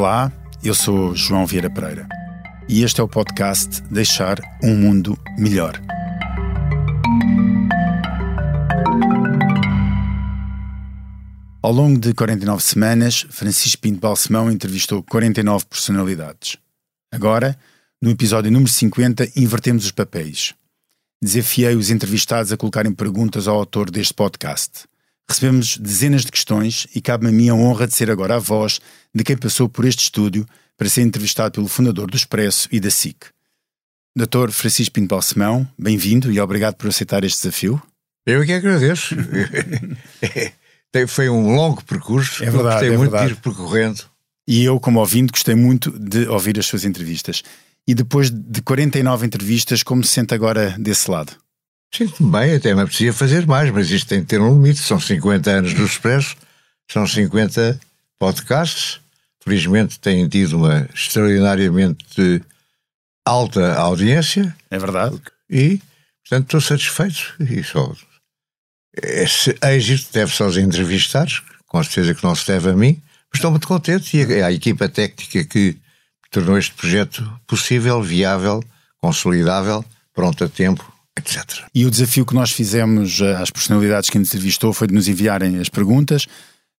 Olá, eu sou João Vieira Pereira e este é o podcast Deixar um Mundo Melhor. Ao longo de 49 semanas, Francisco Pinto Balsemão entrevistou 49 personalidades. Agora, no episódio número 50, invertemos os papéis. Desafiei os entrevistados a colocarem perguntas ao autor deste podcast. Recebemos dezenas de questões e cabe-me a mim a honra de ser agora a voz de quem passou por este estúdio para ser entrevistado pelo fundador do Expresso e da SIC. Dr. Francisco Pinto Balsemão, bem-vindo e obrigado por aceitar este desafio. Eu que agradeço. Foi um longo percurso. É verdade. Gostei é muito verdade. de ir percorrendo. E eu, como ouvinte, gostei muito de ouvir as suas entrevistas. E depois de 49 entrevistas, como se sente agora desse lado? Sinto-me bem, até me apetecia fazer mais, mas isto tem que ter um limite. São 50 anos do Expresso, são 50 podcasts. Felizmente têm tido uma extraordinariamente alta audiência É verdade? e, portanto, estou satisfeito. E só. Esse êxito deve-se aos entrevistados, com certeza que não se deve a mim, mas estou muito contente e à equipa técnica que tornou este projeto possível, viável, consolidável, pronto a tempo, etc. E o desafio que nós fizemos eh, às personalidades que entrevistou foi de nos enviarem as perguntas.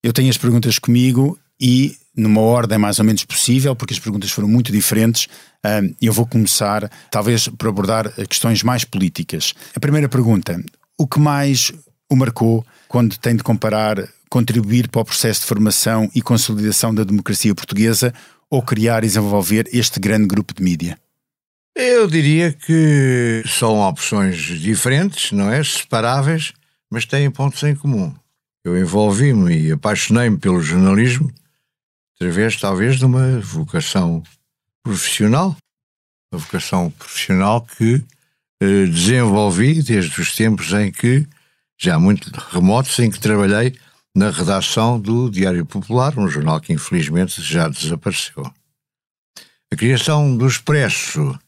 Eu tenho as perguntas comigo e numa ordem mais ou menos possível, porque as perguntas foram muito diferentes. eh, Eu vou começar, talvez, por abordar questões mais políticas. A primeira pergunta: o que mais o marcou quando tem de comparar contribuir para o processo de formação e consolidação da democracia portuguesa ou criar e desenvolver este grande grupo de mídia? Eu diria que são opções diferentes, não é? Separáveis, mas têm pontos em comum. Eu envolvi-me e apaixonei-me pelo jornalismo através, talvez, de uma vocação profissional. Uma vocação profissional que eh, desenvolvi desde os tempos em que, já muito remotos, em que trabalhei na redação do Diário Popular, um jornal que infelizmente já desapareceu. A criação do Expresso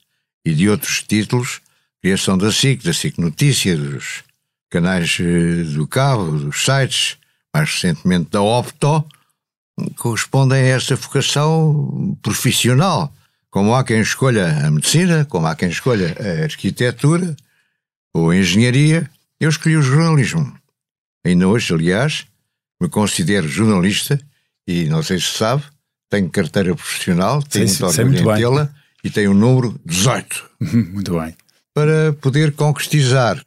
e de outros títulos, criação da SIC, da SIC Notícia, dos canais eh, do cabo, dos sites, mais recentemente da Opto, correspondem a essa vocação profissional. Como há quem escolha a medicina, como há quem escolha a arquitetura ou a engenharia, eu escolhi o jornalismo. Ainda hoje, aliás, me considero jornalista e, não sei se sabe, tenho carteira profissional, tenho Sei- muito sei orgulho muito em tê-la e tenho o número 18 Muito bem. para poder concretizar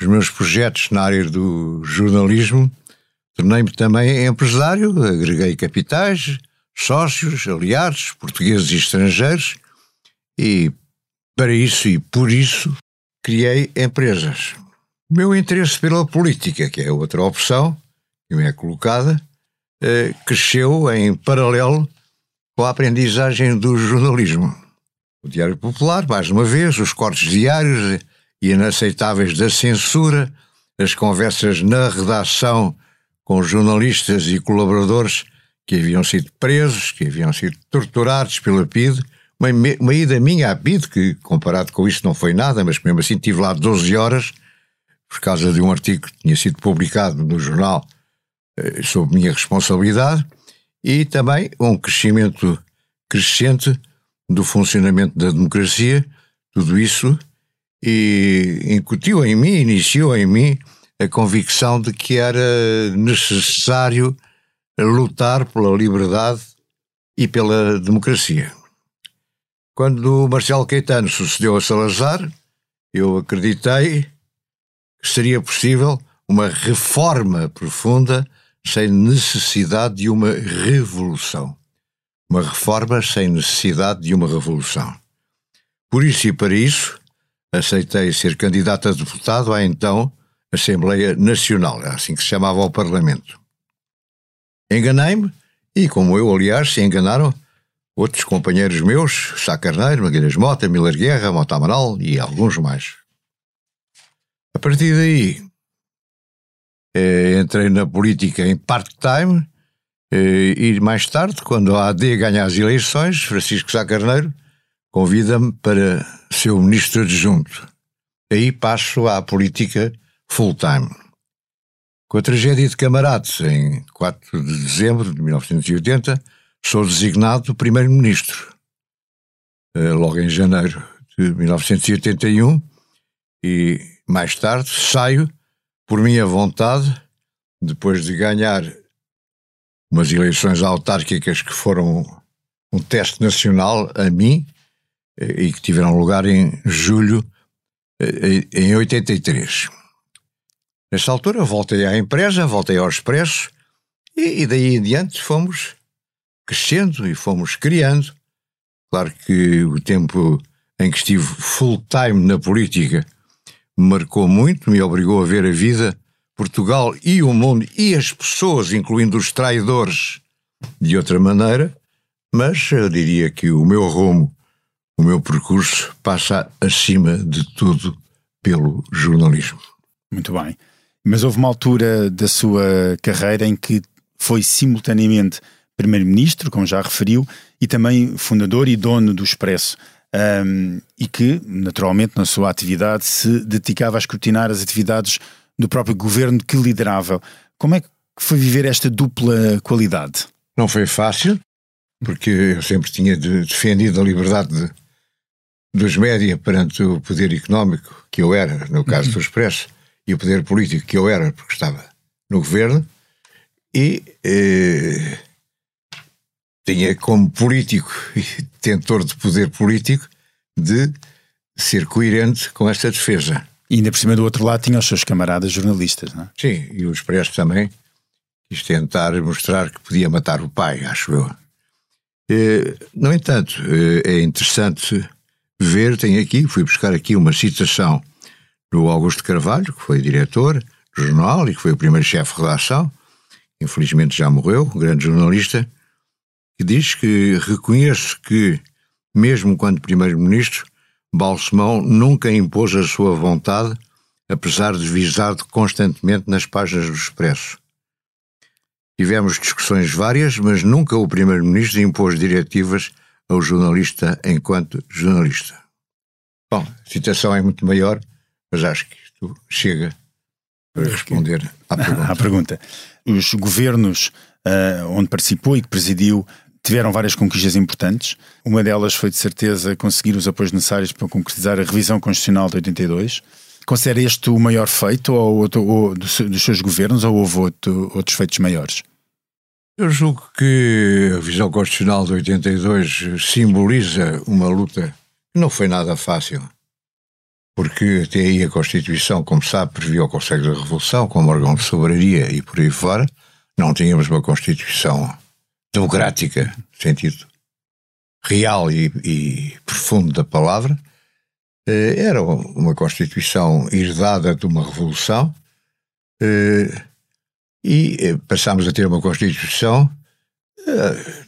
os meus projetos na área do jornalismo. Tornei-me também empresário, agreguei capitais, sócios, aliados, portugueses e estrangeiros, e para isso e por isso criei empresas. O meu interesse pela política, que é outra opção que me é colocada, eh, cresceu em paralelo com a aprendizagem do jornalismo. O Diário Popular, mais uma vez, os cortes diários inaceitáveis da censura, as conversas na redação com jornalistas e colaboradores que haviam sido presos, que haviam sido torturados pela PIDE, uma, uma ida minha à PIDE, que comparado com isso não foi nada, mas mesmo assim tive lá 12 horas, por causa de um artigo que tinha sido publicado no jornal eh, sob minha responsabilidade, e também um crescimento crescente do funcionamento da democracia, tudo isso, e incutiu em mim, iniciou em mim a convicção de que era necessário lutar pela liberdade e pela democracia. Quando Marcelo Caetano sucedeu a Salazar, eu acreditei que seria possível uma reforma profunda sem necessidade de uma revolução. Uma reforma sem necessidade de uma revolução. Por isso e para isso, aceitei ser candidato a deputado à então Assembleia Nacional, assim que se chamava o Parlamento. Enganei-me, e como eu, aliás, se enganaram outros companheiros meus, Sá Carneiro, Magalhães Mota, Miller Guerra, Mota Amaral e alguns mais. A partir daí, eh, entrei na política em part-time e mais tarde, quando a AD ganha as eleições, Francisco Sá Carneiro convida-me para ser o ministro adjunto. Aí passo à política full-time. Com a tragédia de Camarates, em 4 de dezembro de 1980, sou designado primeiro-ministro, eh, logo em janeiro de 1981, e mais tarde saio por minha vontade, depois de ganhar umas eleições autárquicas que foram um teste nacional a mim eh, e que tiveram lugar em julho eh, em 83. Nessa altura voltei à empresa, voltei ao Expresso e, e daí em diante fomos crescendo e fomos criando. Claro que o tempo em que estive full time na política marcou muito, me obrigou a ver a vida, Portugal e o mundo e as pessoas, incluindo os traidores, de outra maneira, mas eu diria que o meu rumo, o meu percurso passa acima de tudo pelo jornalismo. Muito bem. Mas houve uma altura da sua carreira em que foi simultaneamente primeiro-ministro, como já referiu, e também fundador e dono do Expresso. Um, e que, naturalmente, na sua atividade, se dedicava a escrutinar as atividades do próprio governo que liderava. Como é que foi viver esta dupla qualidade? Não foi fácil, porque eu sempre tinha defendido a liberdade de, dos média perante o poder económico, que eu era, no caso do Expresso, e o poder político que eu era, porque estava no governo, e eh, tinha como político e tentor de poder político de ser coerente com esta defesa. E ainda por cima do outro lado tinha os seus camaradas jornalistas, não é? Sim, e o Expresso também quis tentar mostrar que podia matar o pai, acho eu. Eh, no entanto, eh, é interessante ver, tenho aqui, fui buscar aqui uma citação do Augusto Carvalho, que foi diretor do jornal e que foi o primeiro chefe de redação, infelizmente já morreu, um grande jornalista, que diz que reconheço que, mesmo quando primeiro-ministro, Balsemão nunca impôs a sua vontade, apesar de visado constantemente nas páginas do Expresso. Tivemos discussões várias, mas nunca o primeiro-ministro impôs diretivas ao jornalista enquanto jornalista. Bom, a citação é muito maior, mas acho que isto chega para responder à pergunta. à pergunta. Os governos uh, onde participou e que presidiu tiveram várias conquistas importantes. Uma delas foi, de certeza, conseguir os apoios necessários para concretizar a revisão constitucional de 82. Considera este o maior feito ou, ou dos, dos, seus governos ou houve outro, outros feitos maiores? Eu julgo que a revisão constitucional de 82 simboliza uma luta que não foi nada fácil porque até aí a Constituição, como sabe, previa o Conselho da Revolução como órgão de soberania e por aí fora. Não tínhamos uma Constituição democrática, sentido real e, e profundo da palavra. Eh, era uma Constituição herdada de uma revolução eh, e eh, passámos a ter uma Constituição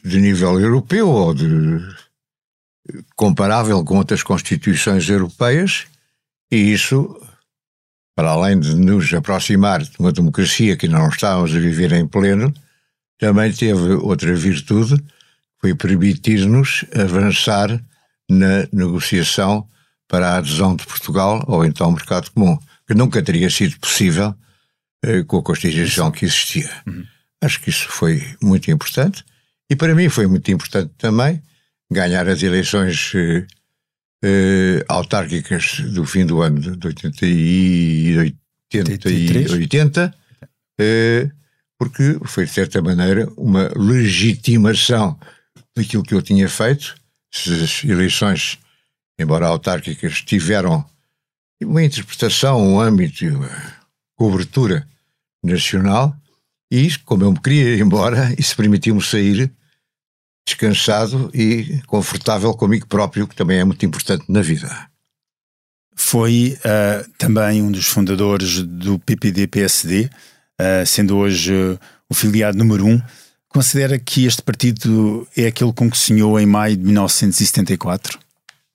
de nível europeu ou de comparável com outras constituições europeias e isso, para além de nos aproximar de uma democracia que não estávamos a viver em pleno, também teve outra virtude, foi permitir-nos avançar na negociação para a adesão de Portugal ao então mercado comum, que nunca teria sido possível eh, com a Constituição que existia. Uhum. Acho que isso foi muito importante e para mim foi muito importante também ganhar as eleições eh, eh, autárquicas do fim do ano de 80 e 80, e 80 eh, porque foi de certa maneira uma legitimação daquilo que eu tinha feito. As eleições, embora autárquicas, tiveram uma interpretação, um âmbito, uma cobertura nacional, e como eu me queria ir embora, isso permitiu-me sair descansado e confortável comigo próprio, que também é muito importante na vida. Foi uh, também um dos fundadores do PPD-PSD, eh, sendo hoje o filiado número um. Considera que este partido é aquele com que sonhou em maio de 1974?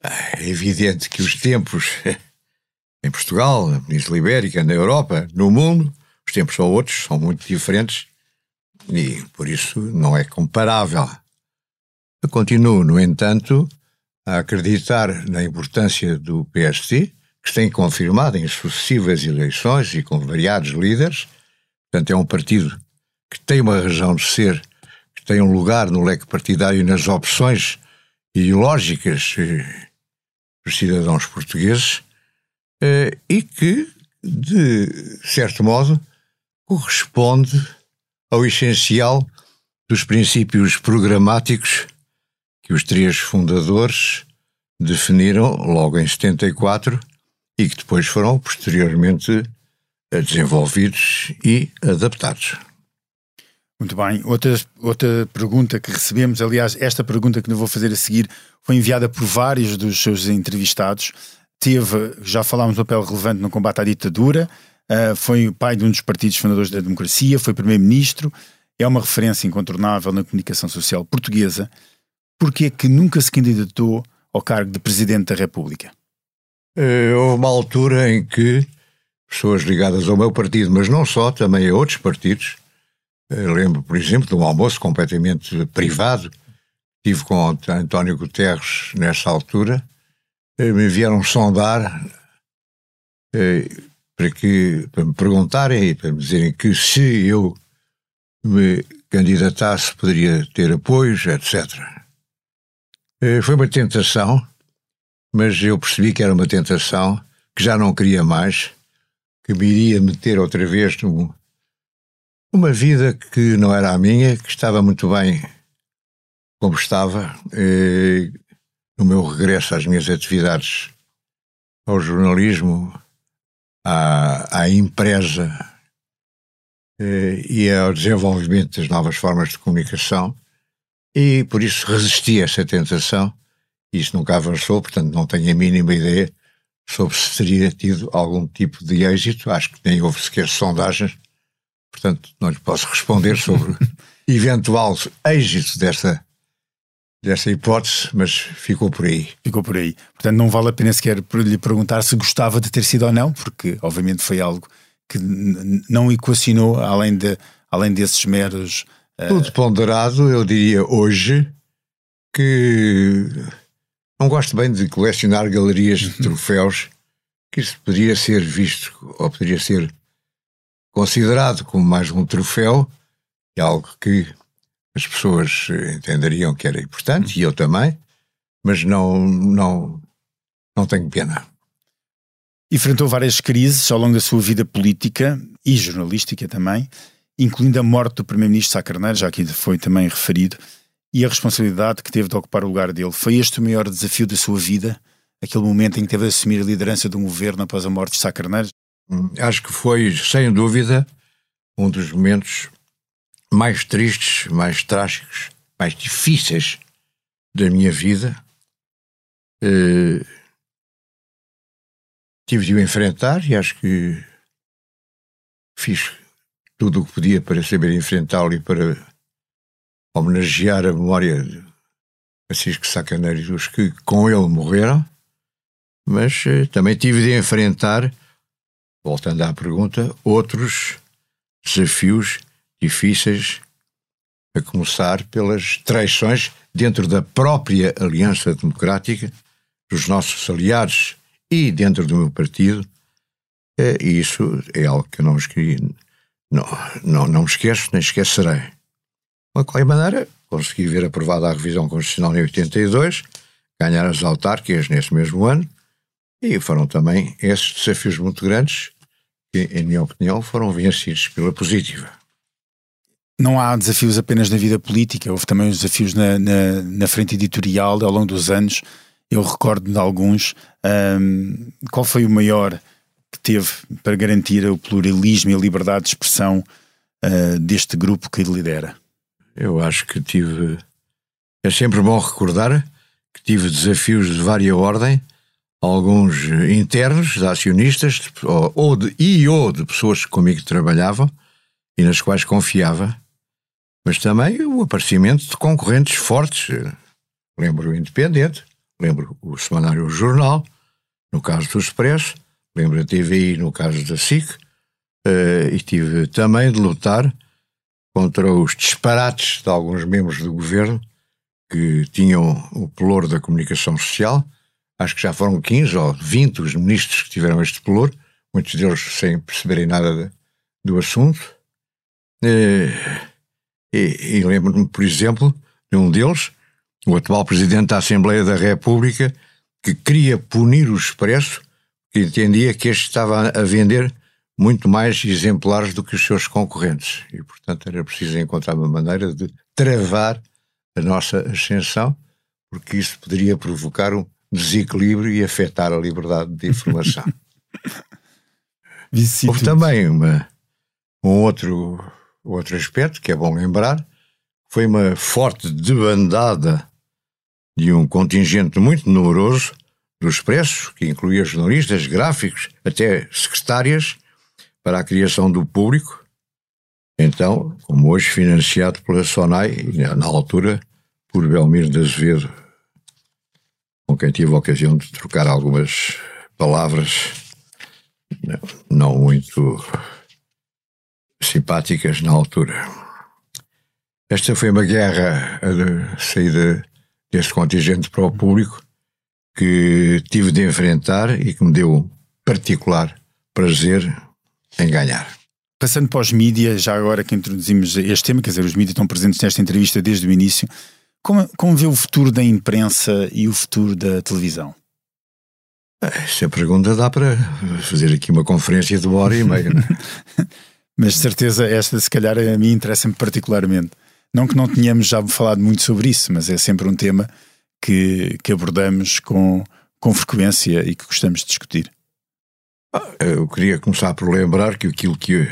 É evidente que os tempos em Portugal, na Península Ibérica, na Europa, no mundo, os tempos são outros, são muito diferentes e por isso não é comparável eu continuo, no entanto, a acreditar na importância do PST, que se tem confirmado em sucessivas eleições e com variados líderes. Portanto, é um partido que tem uma razão de ser, que têm um lugar no leque partidário nas opções ideológicas eh, dos cidadãos portugueses eh, e que, de certo modo, corresponde ao essencial dos princípios programáticos que os três fundadores definiram logo em 74 e que depois foram posteriormente desenvolvidos e adaptados. Muito bem. Outra, outra pergunta que recebemos, aliás, esta pergunta que não vou fazer a seguir foi enviada por vários dos seus entrevistados. Teve, já falámos, um papel relevante no combate à ditadura, uh, foi o pai de um dos partidos fundadores da democracia, foi primeiro-ministro, é uma referência incontornável na comunicação social portuguesa. Porquê que nunca se candidatou ao cargo de Presidente da República? Uh, houve uma altura em que pessoas ligadas ao meu partido, mas não só, também a outros partidos. Eu lembro, por exemplo, de um almoço completamente privado tive com António Guterres nessa altura. Eh, me vieram sondar eh, para, que, para me perguntarem e para me dizerem que se eu me candidatasse poderia ter apoios, etc. Eh, foi uma tentação, mas eu percebi que era uma tentação que já não queria mais que me iria meter outra vez num, numa vida que não era a minha, que estava muito bem como estava, e, no meu regresso às minhas atividades ao jornalismo, à, à empresa e ao desenvolvimento das novas formas de comunicação, e por isso resisti a essa tentação. Isso nunca avançou, portanto não tenho a mínima ideia sobre se teria tido algum tipo de êxito. Acho que nem houve sequer sondagens, portanto não lhe posso responder sobre eventual êxito dessa, dessa hipótese, mas ficou por aí. Ficou por aí. Portanto, não vale a pena sequer lhe perguntar se gostava de ter sido ou não, porque obviamente foi algo que não equacionou além, de, além desses meros. Uh... Tudo ponderado, eu diria hoje que não gosto bem de colecionar galerias de troféus, que isso poderia ser visto ou poderia ser considerado como mais um troféu, é algo que as pessoas entenderiam que era importante, e eu também, mas não, não, não tenho pena. Enfrentou várias crises ao longo da sua vida política e jornalística também, incluindo a morte do primeiro-ministro Sá Carneiro, já aqui foi também referido, e a responsabilidade que teve de ocupar o lugar dele. Foi este o maior desafio da sua vida? Aquele momento em que teve de assumir a liderança de um governo após a morte de Sá Carneiro? Hum, acho que foi, sem dúvida, um dos momentos mais tristes, mais trágicos, mais difíceis da minha vida. Uh, tive de o enfrentar e acho que fiz tudo o que podia para saber enfrentá-lo e para homenagear a memória de Francisco Sacaneiro e dos que com ele morreram, mas eh, também tive de enfrentar, voltando à pergunta, outros desafios difíceis, a começar pelas traições dentro da própria Aliança Democrática, dos nossos aliados e dentro do meu partido, eh, e isso é algo que eu não, não, não, não me esqueço nem esquecerei. De qualquer maneira, consegui ver aprovada a revisão constitucional em 82, ganhar as autárquicas nesse mesmo ano, e foram também esses desafios muito grandes que, em minha opinião, foram vencidos pela positiva. Não há desafios apenas na vida política, houve também os desafios na, na, na frente editorial ao longo dos anos. Eu recordo de alguns. Um, qual foi o maior que teve para garantir o pluralismo e a liberdade de expressão uh, deste grupo que lidera? Eu acho que tive. É sempre bom recordar que tive desafios de vária ordem, alguns internos, de acionistas, ou, de, e ou de pessoas que comigo trabalhavam e nas quais confiava, mas também o aparecimento de concorrentes fortes. Lembro o Independente, lembro o Semanário Jornal, no caso do Expresso, lembro a TVI no caso da SIC, uh, e tive também de lutar contra os disparates de alguns membros do governo que tinham o pelour da comunicação social. Acho que já foram 15 ou 20 os ministros que tiveram este pelour, muitos deles sem perceberem nada de, do assunto. E, E, e lembro-me, por exemplo, de um deles, o atual Presidente da Assembleia da República, que queria punir o Expresso, que entendia que este estava a vender muito mais exemplares do que os seus concorrentes. E, portanto, era preciso encontrar uma maneira de travar a nossa ascensão, porque isso poderia provocar um desequilíbrio e afetar a liberdade de informação. Houve também uma, um outro, outro aspecto que é bom lembrar, foi uma forte debandada de um contingente muito numeroso do Expresso, que incluía jornalistas, gráficos, até secretárias, para a criação do público, então, como hoje financiado pela SONAI, e na altura por Belmiro de Azevedo, com quem tive a ocasião de trocar algumas palavras não muito simpáticas na altura. Esta foi uma guerra a saída deste contingente para o público que tive de enfrentar e que me deu particular prazer em ganhar. Passando para os mídias, já agora que introduzimos este tema, quer dizer, os mídias estão presentes nesta entrevista desde o início, como, como vê o futuro da imprensa e o futuro da televisão? Essa pergunta dá para fazer aqui uma conferência de uma hora e meia. É? Mas de certeza esta, se calhar, a mim interessa-me particularmente. Não que não tenhamos já falado muito sobre isso, mas é sempre um tema que, que abordamos com, com frequência e que gostamos de discutir. Ah, eu queria começar por lembrar que aquilo que,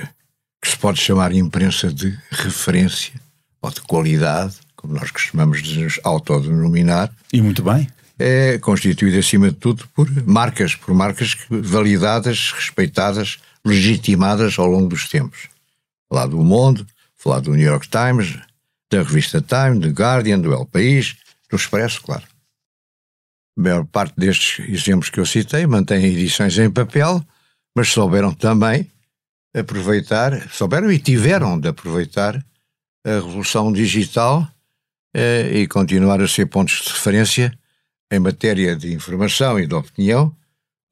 que se pode chamar imprensa de referência ou de qualidade, como nós costumamos nos autodenominar. E muito bem. É constituída, acima de tudo, por marcas, por marcas validadas, respeitadas, legitimadas ao longo dos tempos. Falar do Mundo, falar do New York Times, da revista Time, do Guardian, do El País, do Expresso, claro. A maior parte destes exemplos que eu citei mantém edições em papel, mas souberam também aproveitar, souberam e tiveram de aproveitar a revolução digital eh, e continuar a ser pontos de referência em matéria de informação e de opinião,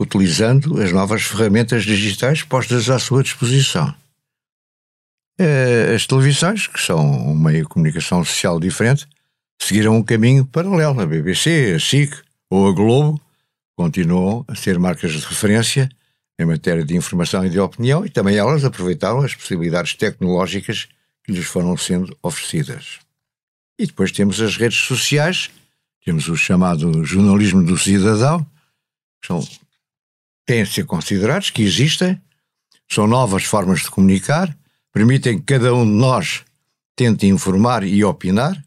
utilizando as novas ferramentas digitais postas à sua disposição. Eh, as televisões, que são um meio de comunicação social diferente, seguiram um caminho paralelo. A BBC, a SIC ou a Globo continuam a ser marcas de referência em matéria de informação e de opinião e também elas aproveitaram as possibilidades tecnológicas que lhes foram sendo oferecidas. E depois temos as redes sociais, temos o chamado jornalismo do cidadão, que são, têm de ser considerados, que existem, são novas formas de comunicar, permitem que cada um de nós tente informar e opinar,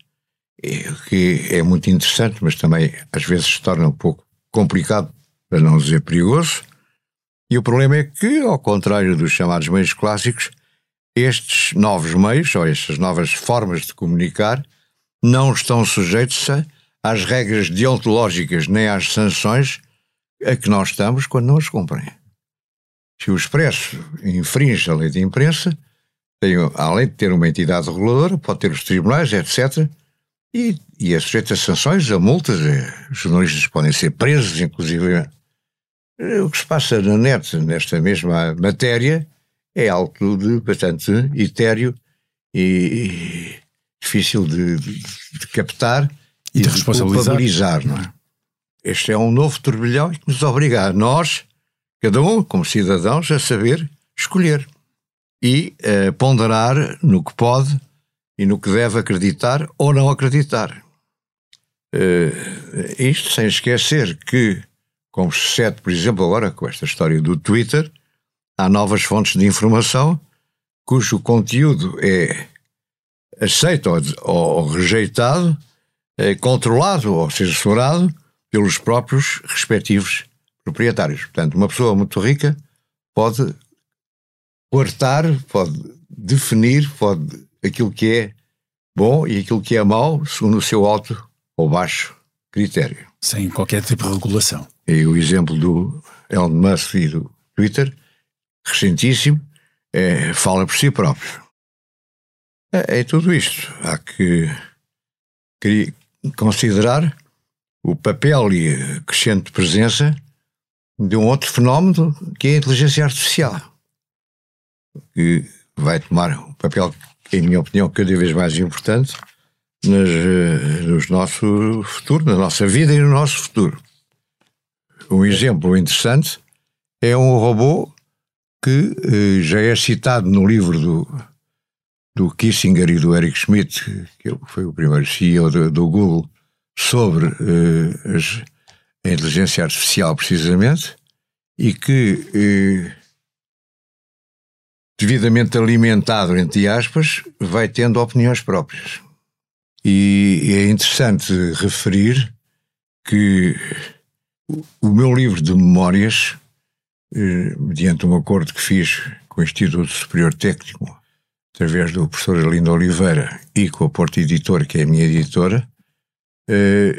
que é muito interessante, mas também às vezes se torna um pouco complicado, para não dizer perigoso. E o problema é que, ao contrário dos chamados meios clássicos, estes novos meios, ou estas novas formas de comunicar, não estão sujeitos às regras deontológicas nem às sanções a que nós estamos quando não as cumprem. Se o Expresso infringe a lei de imprensa, tem, além de ter uma entidade reguladora, pode ter os tribunais, etc., e, e é sujeito a sanções, a multas, é, os jornalistas podem ser presos, inclusive. O que se passa na net nesta mesma matéria é algo de bastante etéreo e, difícil de, de, de captar e, de, de responsabilizar. Não é? Este é um novo turbilhão que nos obriga a nós, cada um, como cidadãos, a saber escolher e a ponderar no que pode e no que deve acreditar ou não acreditar. Uh, isto sem esquecer que, como sucede, por exemplo, agora com esta história do Twitter, há novas fontes de informação cujo conteúdo é aceito ou, ou rejeitado, é controlado ou censurado pelos próprios respectivos proprietários. Portanto, uma pessoa muito rica pode coartar, pode definir, pode aquilo que é bom e aquilo que é mau, segundo o seu alto ou baixo critério. Sem qualquer tipo de regulação. E o exemplo do Elon Musk e do Twitter, recentíssimo, é, fala por si próprio. É, é tudo isto. Há que, que considerar o papel e a crescente presença de um outro fenómeno que é a inteligência artificial, que vai tomar um papel em minha opinião, cada vez mais importante nas, eh, nos nosso futuro, na nossa vida e no nosso futuro. Um exemplo interessante é um robô que eh, já é citado no livro do, do Kissinger e do Eric Schmidt, que foi o primeiro CEO do, do Google, sobre eh, as, a inteligência artificial, precisamente, e que, eh, devidamente alimentado, entre aspas, vai tendo opiniões próprias. E é interessante referir que o meu livro de memórias, eh, mediante um acordo que fiz com o Instituto Superior Técnico, através do professor Arlindo Oliveira e com a Porta Editora, que é a minha editora, eh,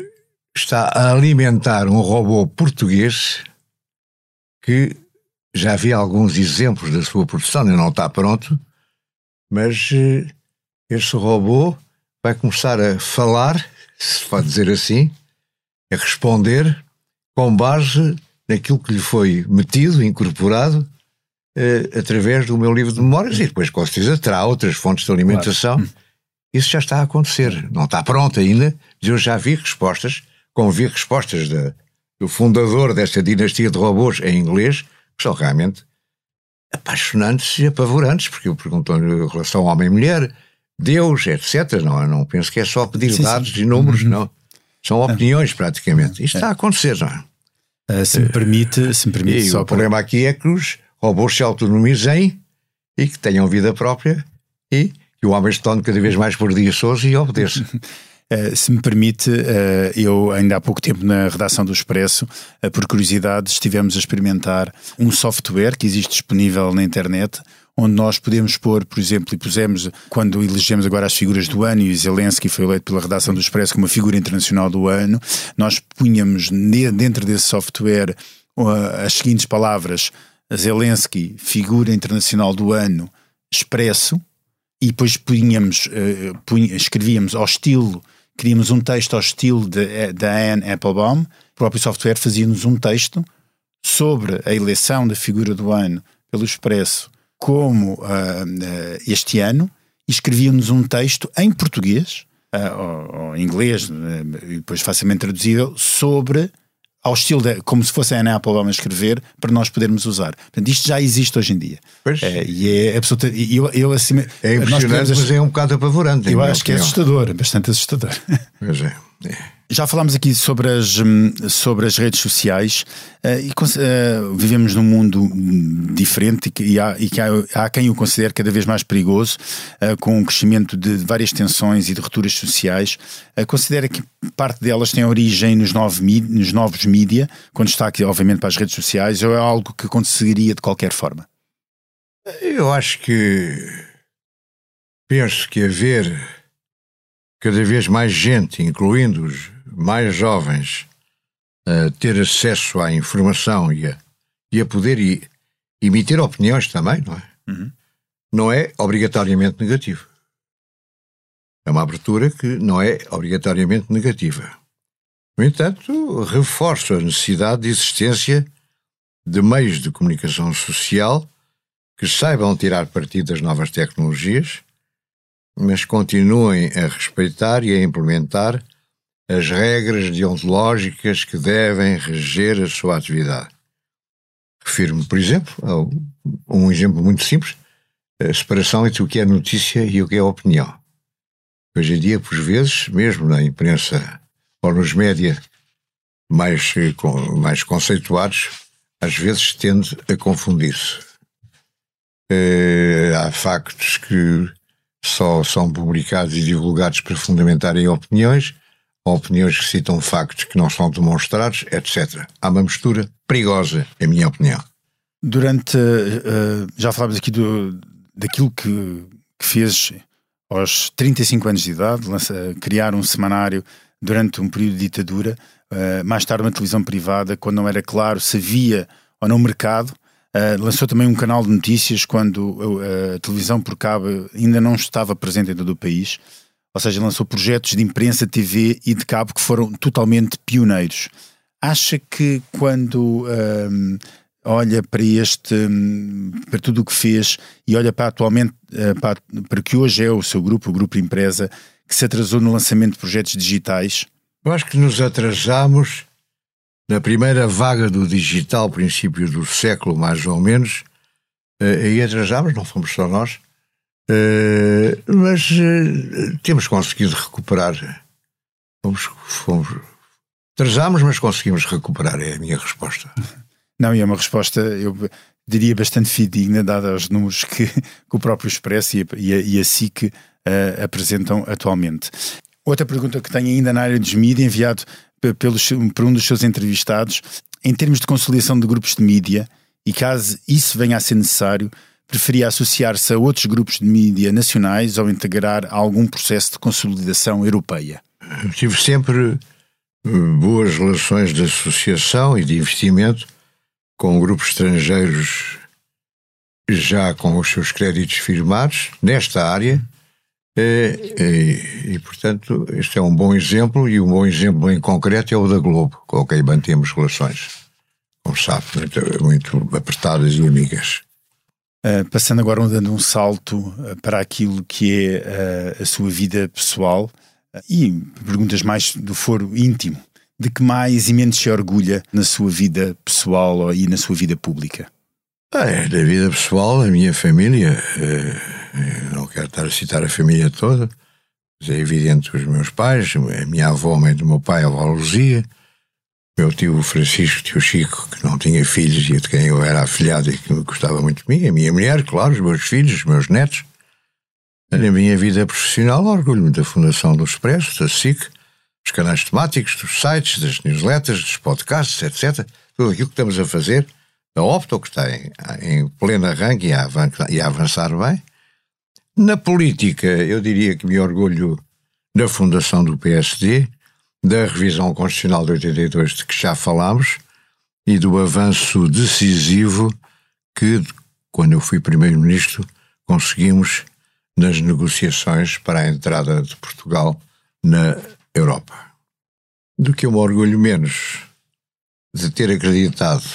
está a alimentar um robô português que já vi alguns exemplos da sua produção, ainda não está pronto, mas eh, este robô vai começar a falar, se pode dizer assim, a responder com base naquilo que lhe foi metido, incorporado, eh, através do meu livro de memórias e depois, com certeza, terá outras fontes de alimentação. Claro. Isso já está a acontecer. Não está pronto ainda, mas eu já vi respostas, como vi respostas da, do fundador desta dinastia de robôs em inglês, que são realmente apaixonantes e apavorantes, porque eu pergunto-lhe em relação ao homem-mulher, Deus, etc. Não, não penso que é só pedir sim, dados sim. e números, uhum. não. São opiniões, praticamente. Isto está a acontecer, não é? Uh, se me permite, se me permite e só o problema aqui é que os robôs se autonomizem e que tenham vida própria e que o homem se torne cada vez mais por dia e obedeça. Uh, se me permite, uh, eu ainda há pouco tempo na redação do Expresso, uh, por curiosidade, estivemos a experimentar um software que existe disponível na internet, onde nós podemos pôr, por exemplo, e pusemos, quando elegemos agora as figuras do ano, e Zelensky foi eleito pela redação do Expresso como a figura internacional do ano, nós punhamos dentro desse software as seguintes palavras Zelensky, figura internacional do ano, expresso, e depois punhamos, punha, escrevíamos ao estilo, queríamos um texto ao estilo da Anne Applebaum, o próprio software fazia-nos um texto sobre a eleição da figura do ano pelo Expresso como uh, uh, este ano, e escrevia-nos um texto em português, ou, ou, em inglês, e depois facilmente traduzível, sobre ao estilo de, como se fosse a Ana Applebaum a escrever, para nós podermos usar. Portanto, isto já existe hoje em dia. Pois. É, e é absolutamente. Eu, eu, assim, é impressionante, mas é um bocado apavorante. Eu acho que é assustador, bastante assustador. Pois é. é. Já falámos aqui sobre as, hum, sobre as redes sociais uh, e uh, vivemos num mundo diferente e, há, e que há, há, quem o considere cada vez mais perigoso, uh, com o crescimento de várias tensões e de rupturas sociais. considera que parte delas tem origem nos, novo, nos novos mídia, quando está aqui, obviamente, para as redes sociais, ou é algo que conseguiria de qualquer forma? Eu acho que penso que haver cada vez mais gente, incluindo os mais jovens a ter acesso à informação e a, e a poder e, emitir opiniões também, não é? Uhum. Não é obrigatoriamente negativo. É uma abertura que não é obrigatoriamente negativa. No entanto, reforça a necessidade de existência de meios de comunicação social que saibam tirar partido das novas tecnologias, mas continuem a respeitar e a implementar as regras deontológicas que devem reger a sua atividade. Refiro-me, por exemplo, a um exemplo muito simples, a separação entre o que é notícia e o que é opinião. Hoje em dia, por vezes, mesmo na imprensa ou nos média mais, mais conceituados, às vezes tende a confundir-se. Eh, há factos que só são publicados e divulgados para fundamentarem opiniões, opiniões que citam factos que não são demonstrados, etc. Há uma mistura perigosa, em minha opinião. Durante. Uh, já falámos aqui do, daquilo que, que fez aos 35 anos de idade, lança, criar um semanário durante um período de ditadura, uh, mais tarde uma televisão privada, quando não era claro se havia ou não mercado. Uh, lançou também um canal de notícias quando a televisão por cabo ainda não estava presente em todo o país ou seja, lançou projetos de imprensa, TV e de cabo que foram totalmente pioneiros. Acha que quando um, olha para este, hum, para tudo o que fez e olha para atualmente, eh, para, para que hoje é o seu grupo, o Grupo Empresa, que se atrasou no lançamento de projetos digitais? Eu acho que nos atrasamos na primeira vaga do digital, princípio do século, mais ou menos, uh, aí atrasámos, não fomos só nós, uh, mas uh, temos conseguido recuperar. Fomos, fomos, atrasámos, mas conseguimos recuperar, é a minha resposta. Não, e é uma resposta, eu diria, bastante fidedigna, dada os números que, que o próprio Expresso e a, e a, e a SIC apresentam atualmente. Outra pergunta que tenho ainda na área dos mídias, enviado pelos, por um dos seus entrevistados, em termos de conciliação de grupos de mídia, e caso isso venha a ser necessário, preferia associar-se a outros grupos de mídia nacionais ou integrar algum processo de consolidação europeia? Tive sempre eh, boas relações de associação e de investimento com grupos estrangeiros já com os seus créditos firmados nesta área e, e, e, portanto, este é um bom exemplo, e um bom exemplo em concreto é o da Globo, com quem mantemos relações, como sabe, muito, muito apertadas e amigas. Uh, passando agora dando um salto uh, para aquilo que é uh, a sua vida pessoal e perguntas mais do foro íntimo. De que mais e menos se orgulha na sua vida pessoal e na sua vida pública? Ah, é, da vida pessoal, a minha família não quero estar a citar a família toda, mas é evidente os meus pais, a minha avó, a mãe do meu pai, a avó Luzia, meu tio Francisco, tio Chico, que não tinha filhos e de quem eu era afilhado e que gostava muito de mim, a minha mulher, claro, os meus filhos, os meus netos. Na minha vida profissional, orgulho-me da Fundação do Expresso, da SIC, dos canais temáticos, dos sites, das newsletters, dos podcasts, etc. Tudo aquilo que estamos a fazer, da Opto, que está em, em pleno arranque e a avançar bem, na política, eu diria que me orgulho da fundação do PSD, da revisão constitucional de 82 de que já falámos e do avanço decisivo que, quando eu fui primeiro-ministro, conseguimos nas negociações para a entrada de Portugal na Europa. Do que eu me orgulho menos de ter acreditado,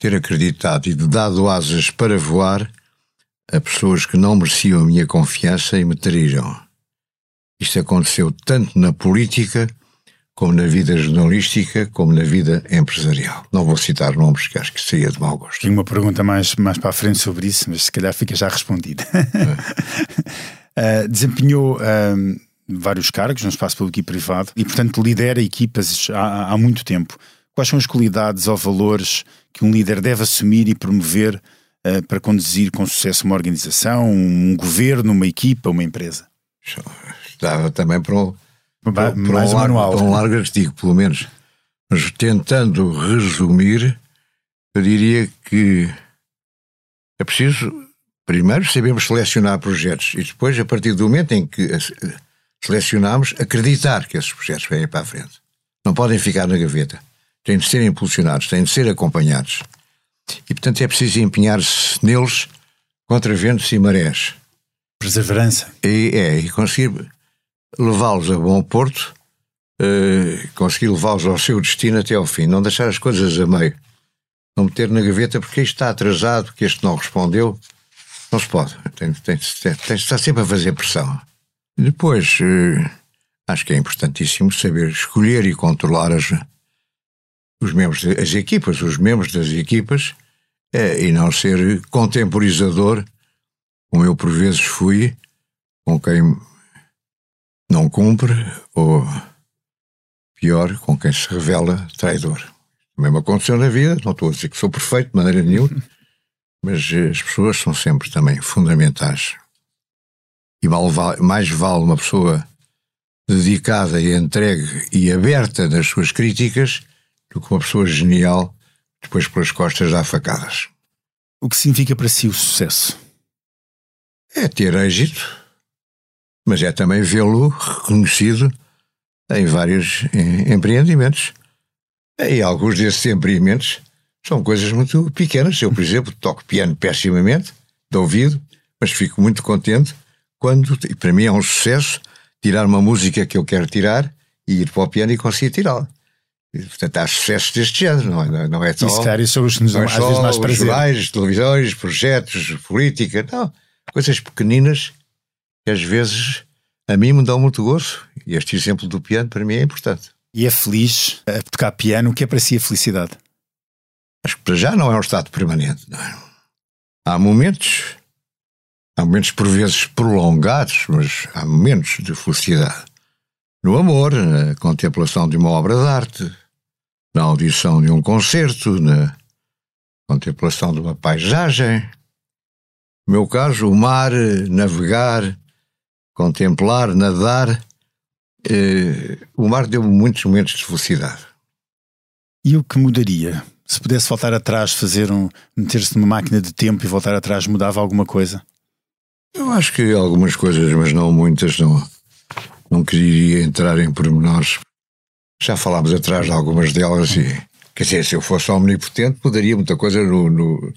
ter acreditado e de dado asas para voar a pessoas que não mereciam a minha confiança e me traíram. Isto aconteceu tanto na política, como na vida jornalística, como na vida empresarial. Não vou citar nomes, que acho que seria de mau gosto. Tenho uma pergunta mais, mais para a frente sobre isso, mas se calhar fica já respondida. É. uh, desempenhou uh, vários cargos no espaço público e privado e, portanto, lidera equipas há, há muito tempo. Quais são as qualidades ou valores que um líder deve assumir e promover uh, para conduzir com sucesso uma organização, um governo, uma equipa, uma empresa? Dava também para um, para, para mais um, largo, manual. Para um largo artigo, pelo menos. Mas tentando resumir, eu diria que é preciso, primeiro, sabermos selecionar projetos e depois, a partir do momento em que selecionamos, acreditar que esses projetos vêm para a frente. Não podem ficar na gaveta. Têm de ser impulsionados, têm de ser acompanhados. E, portanto, é preciso empenhar-se neles contra ventos e marés. Perseverança. E, é, e conseguir levá-los a bom porto, uh, conseguir levá-los ao seu destino até ao fim. Não deixar as coisas a meio. Não meter na gaveta porque este está atrasado, que este não respondeu. Não se pode. Tem, tem, tem, tem estar sempre a fazer pressão. Depois, uh, acho que é importantíssimo saber escolher e controlar as, os membros das equipas, os membros das equipas, é, e não ser contemporizador, como eu por vezes fui, com quem não cumpre, ou pior, com quem se revela traidor. O mesmo aconteceu na vida, não estou a dizer que sou perfeito de maneira nenhuma, mas as pessoas são sempre também fundamentais. E mais vale uma pessoa dedicada e entregue e aberta nas suas críticas do que uma pessoa genial depois pelas costas dá facadas. O que significa para si o sucesso? É ter êxito, mas é também vê-lo reconhecido em vários empreendimentos. E alguns desses empreendimentos são coisas muito pequenas. Eu, por exemplo, toco piano pessimamente, de ouvido, mas fico muito contente quando, e para mim é um sucesso, tirar uma música que eu quero tirar e ir para o piano e conseguir tirá-la. E, portanto, há sucessos deste género, não é, não é só. E se calhar isso os que nos dão é às vezes só mais prazer. jornais, televisões, projetos, política, não. Coisas pequeninas que às vezes a mim me dão muito gozo. E este exemplo do piano para mim é importante. E é feliz a tocar piano. O que é para si a felicidade? Acho que para já não é um estado permanente. Não é? Há momentos, há momentos por vezes prolongados, mas há momentos de felicidade. No amor, na contemplação de uma obra de arte, na audição de um concerto, na contemplação de uma paisagem. No meu caso, o mar, navegar, contemplar, nadar. Eh, o mar deu-me muitos momentos de felicidade. E o que mudaria? Se pudesse voltar atrás, fazer um. meter-se numa máquina de tempo e voltar atrás, mudava alguma coisa? Eu acho que algumas coisas, mas não muitas, não, não queria entrar em pormenores. Já falámos atrás de algumas delas e, quer dizer, se eu fosse omnipotente, mudaria muita coisa no, no,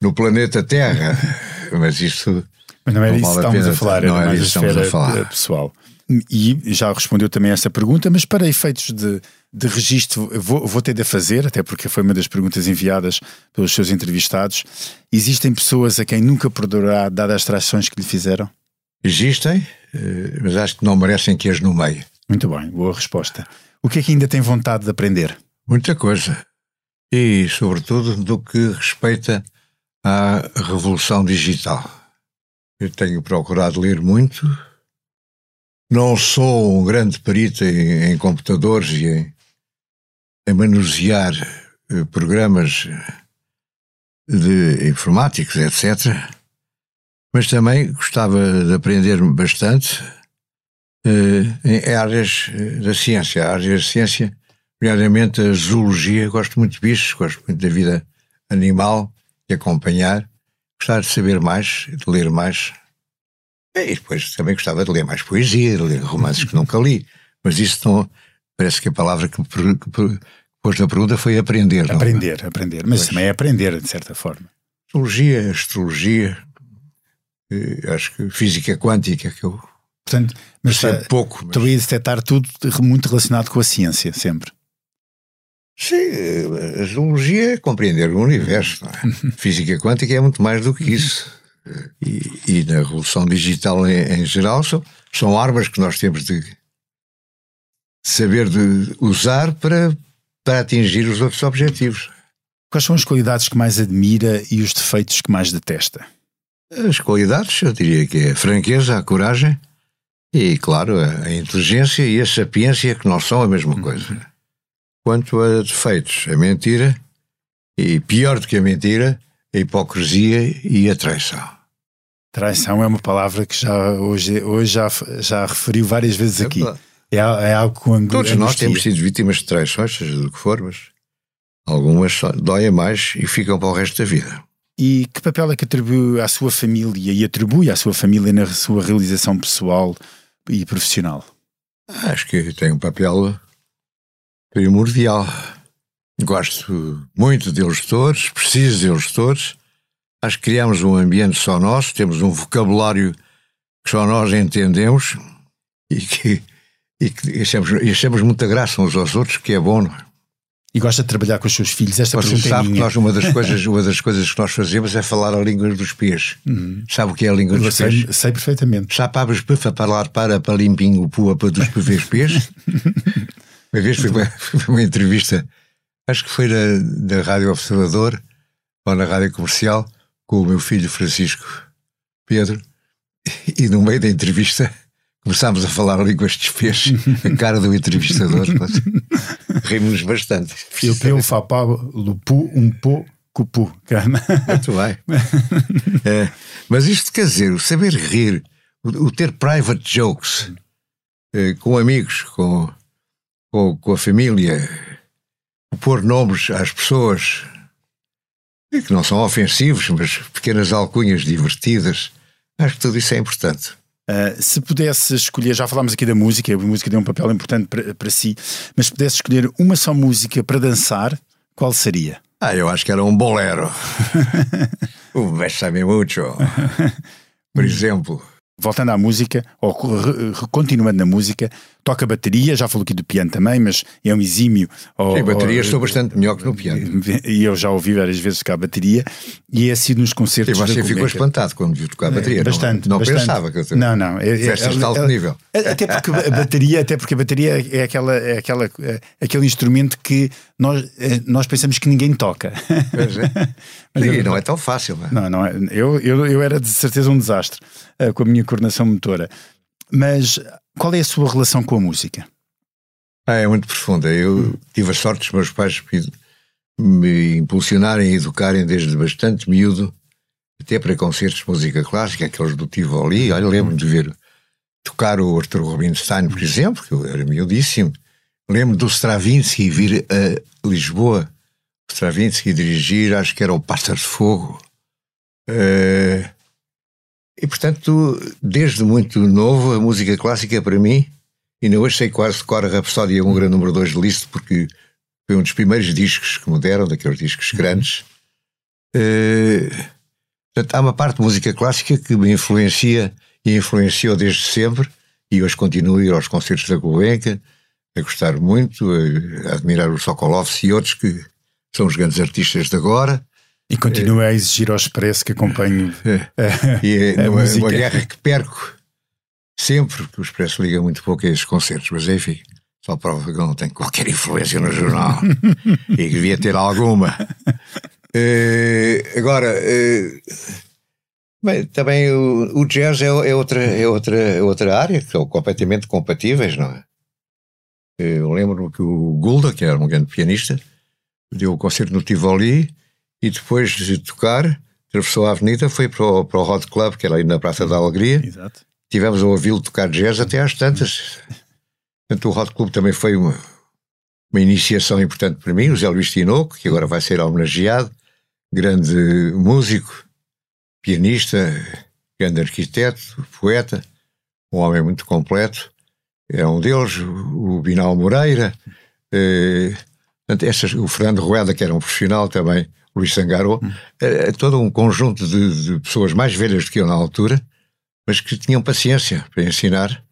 no planeta Terra. Mas isso. Mas não era Não isso que vale a a falar, não era era isso que estamos a falar. eh, pessoal. E já respondeu também a essa pergunta, mas para efeitos de, de registro, vou, vou ter de fazer, até porque foi uma das perguntas enviadas pelos seus entrevistados. Existem pessoas a quem nunca perdoará, dadas as traições que lhe fizeram? Existem, eh, mas acho que não merecem que as nomeie. Muito bem, boa resposta. O que é que ainda tem vontade de aprender? Muita coisa. E, sobretudo, do que respeita à revolução digital. Eu tenho procurado ler muito. Não sou um grande perito em, em computadores e em, em manusear eh, programas de informáticos, etc. Mas também gostava de aprender bastante em áreas eh, da ciência. Áreas da ciência nomeadamente a zoologia, gosto muito de bichos, gosto muito da vida animal, de acompanhar, gostava de saber mais, de ler mais. E depois também gostava de ler mais poesia, de ler romances que nunca li, mas isso não. Parece que a palavra que, que pôs na pergunta foi aprender. não é? Aprender, aprender. Mas Pois. também é aprender, de certa forma. Zoologia, astrologia, eh, acho que física quântica, que eu Portanto, mas percebo eh, pouco. mas- estou a detectar tudo muito relacionado com a ciência, sempre. Sim, eh, a zoologia é compreender o universo. não é? Física quântica é muito mais do que isso. E, e na revolução digital em, em geral são, são armas que nós temos de saber de usar para, para atingir os outros objetivos. Quais são as qualidades que mais admira e os defeitos que mais detesta? As qualidades, eu diria que é a franqueza, a coragem e, claro, a, inteligência e a sapiência, que não são a mesma coisa. Quanto a defeitos, a mentira e, pior do que a mentira, a hipocrisia e a traição. Traição é uma palavra que já hoje, hoje já, já referiu várias vezes aqui. É, é algo com angu- Todos nós temos sido vítimas de traições, seja do que for, mas algumas doem mais e ficam para o resto da vida. E que papel é que atribui à sua família e atribui à sua família na sua realização pessoal e profissional? Acho que tem um papel primordial. Gosto muito deles todos, preciso deles todos. Acho que criamos um ambiente só nosso, temos um vocabulário que só nós entendemos e que, e que achamos, achamos muita graça uns aos outros, que é bom. E gosta de trabalhar com os seus filhos? Esta Você pergunta é sabe que nós, uma das, coisas, uma das coisas que nós fazemos é falar a língua dos pés. Sabe o que é a língua Eu dos pés? sei, sei perfeitamente. Já para falar para para limpinho o pua para dos pés pés? Uma vez foi uma, uma entrevista, acho que foi na, na Rádio Observador ou na Rádio Comercial, com o meu filho Francisco Pedro, e no meio da entrevista começámos a falar línguas de pés, a cara do entrevistador. Rimos-nos bastante. Eu pelo fapá lupu um po cupu. Muito bem. É, mas isto quer dizer, o saber rir, o, o ter private jokes eh, com amigos, com, com, com a família, o pôr nomes às pessoas que não são ofensivos, mas pequenas alcunhas divertidas, acho que tudo isso é importante. Uh, se pudesse escolher, já falámos aqui da música, a música tem um papel importante para, para si, mas se pudesse escolher uma só música para dançar, qual seria? Ah, eu acho que era um bolero. o Bésame Mucho. Por exemplo, voltando à música, ou continuando na música, toca bateria, já falou aqui do piano também, mas é um exímio. Ou, Sim, bateria ou, estou bastante melhor que no piano. E eu já ouvi várias vezes tocar bateria, e é assim nos concertos. E você ficou espantado quando viu tocar bateria. É, bastante. Não, não bastante. pensava que eu Não, não. É, é, é, alto nível. Até porque a bateria, até porque a bateria é, aquela, é aquela, é aquele instrumento que nós, é, nós pensamos que ninguém toca. É. Mas e não é tão fácil, não é? Não, não é. Eu, eu, eu era de certeza um desastre uh, com a minha coordenação motora. Mas qual é a sua relação com a música? Ah, é muito profunda. Eu tive a sorte dos meus pais me impulsionarem e educarem desde bastante miúdo, até para concertos de música clássica, aqueles do Tivoli. Olha, lembro-me de ver tocar o Arthur Rubinstein, por exemplo, que eu era miudíssimo. Lembro do Stravinsky vir a Lisboa, Stravinsky dirigir, acho que era o Pássaro de Fogo. Uh, e portanto, desde muito novo, a música clássica para mim, ainda hoje sei quase que a Rapsódia 1, grande número 2 de Liszt, porque foi um dos primeiros discos que me deram, daqueles discos grandes. Uh, portanto, há uma parte de música clássica que me influencia e influenciou desde sempre, e hoje continuo a ir aos concertos da Gulbenkian, a gostar muito, a, admirar o Sokolovs e outros que são os grandes artistas de agora. E continua a exigir ao expresso que acompanho a, e é a numa, uma guerra que perco sempre, que o expresso liga muito pouco a esses concertos, mas enfim, só prova que não tem qualquer influência no jornal e que devia ter alguma. Uh, agora, uh, bem, também o, o jazz é, é, outra, é, outra, é outra área, que são completamente compatíveis, não é? Eu lembro que o Gulda, que era um grande pianista, deu o concerto no Tivoli e depois de tocar, atravessou a avenida, foi para o, para o Hot Club, que era aí na Praça da Alegria. Exato. Tivemos a ouvi-lo tocar jazz até às tantas. Portanto, o Hot Club também foi uma, uma iniciação importante para mim. O Zé Luís Tinoco, que agora vai ser homenageado, grande músico, pianista, grande arquiteto, poeta, um homem muito completo. É um deles, o Binal Moreira, eh, essas, o Fernando Rueda, que era um profissional também, Luís Sangaro, hum. é, é, todo um conjunto de, de, pessoas mais velhas do que eu na altura, mas que tinham paciência para ensinar.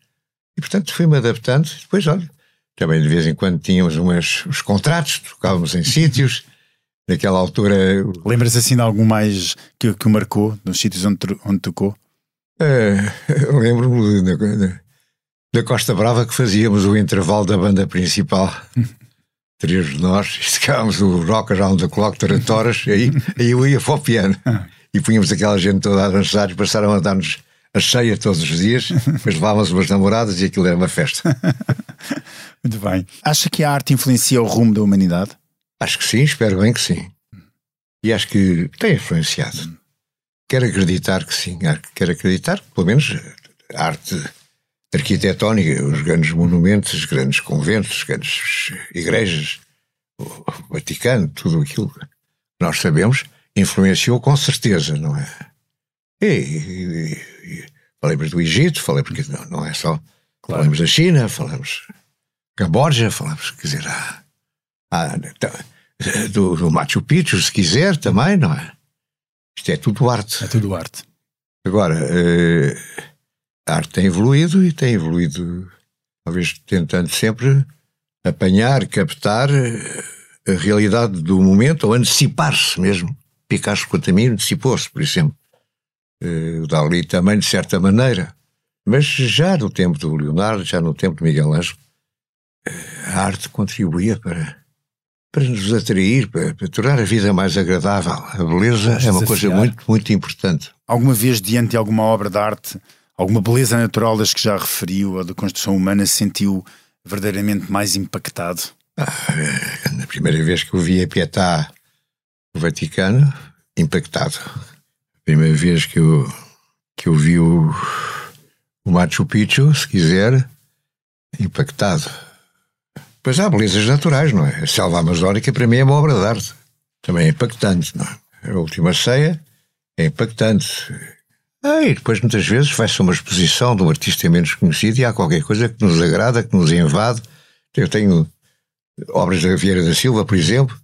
E, portanto, fui-me adaptando. Depois, olha, também de vez em quando tínhamos umas, os contratos, tocávamos em sítios. Naquela altura. Lembras assim de algum mais que, que o marcou, nos sítios onde, onde tocou? É, Lembro-me da, Costa Brava que fazíamos o intervalo da banda principal. três de nós, estocávamos o Rock Around the Clock durante horas, aí, aí eu ia para o piano. Ah. E punhamos aquela gente toda a dançar, passaram a dar-nos a cheia todos os dias, depois levávamos umas namoradas e aquilo era uma festa. Muito bem. Acha que a arte influencia o rumo da humanidade? Acho que sim, espero bem que sim. E acho que tem influenciado. Quero acreditar que sim, quero acreditar que, pelo menos, a arte arquitetónica, os grandes monumentos, os grandes conventos, as grandes igrejas, o Vaticano, tudo aquilo que nós sabemos, influenciou com certeza, não é? E, e, e falamos do Egito, falei porque não, não é só. Claro. Falamos da China, falamos Camboja, falamos, quer dizer, há, há, do, do Machu Picchu, se quiser, também, não é? Isto é tudo arte. É tudo arte. Agora, eh, a arte tem evoluído e tem evoluído, talvez tentando sempre apanhar, captar eh, a realidade do momento ou antecipar-se mesmo. Picasso quanto a mim antecipou-se, por exemplo. Uh, o Dali também, de certa maneira. Mas já no tempo do Leonardo, já no tempo de Miguel Ângelo, uh, a arte contribuía para, para nos atrair, para, para, tornar a vida mais agradável. A beleza é uma coisa muito, muito importante. Alguma vez, diante de alguma obra de arte, alguma beleza natural das que já referiu, ou da construção humana, se sentiu verdadeiramente mais impactado? Ah, na primeira vez que eu vi a Pietà no Vaticano, impactado. A primeira vez que eu, que eu vi o, o Machu Picchu, se quiser, impactado. Pois há belezas naturais, não é? A selva amazónica para mim é uma obra de arte. Também é impactante, não é? A última ceia é impactante. Ah, e depois muitas vezes vai-se uma exposição de um artista menos conhecido e há qualquer coisa que nos agrada, que nos invade. Eu tenho obras da Vieira da Silva, por exemplo,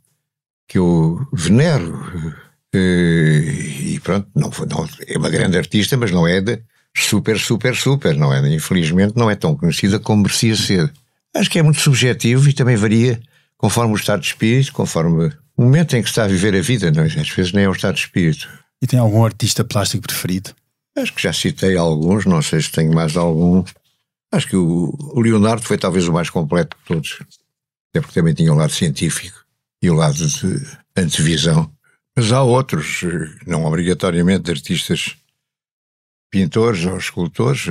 que eu venero. Eh, e pronto, não, não, é uma grande artista, mas não é de, super, super, super, não é? Infelizmente não é tão conhecida como merecia ser. Acho que é muito subjetivo e também varia conforme o estado de espírito, conforme o momento em que está a viver a vida, não é? Às vezes nem é o estado de espírito. E tem algum artista plástico preferido? Acho que já citei alguns, não sei se tenho mais algum. Acho que o, Leonardo foi talvez o mais completo de todos. Até porque também tinha o lado científico e o lado de antevisão. Mas há outros, não obrigatoriamente artistas, pintores ou escultores.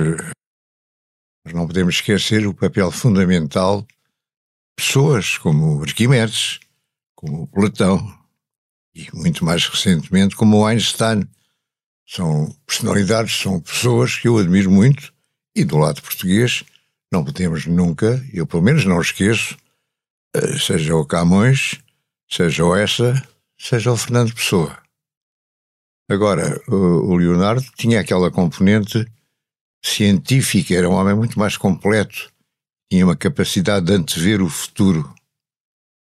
Mas não podemos esquecer o papel fundamental de pessoas como Arquimedes, como Platão e muito mais recentemente como Einstein. São personalidades, são pessoas que eu admiro muito e do lado português não podemos nunca, eu pelo menos não esqueço, eh, seja o Camões, seja o Essa, seja o Fernando Pessoa. Agora, o Leonardo tinha aquela componente científica, era um homem muito mais completo, tinha uma capacidade de antever o futuro.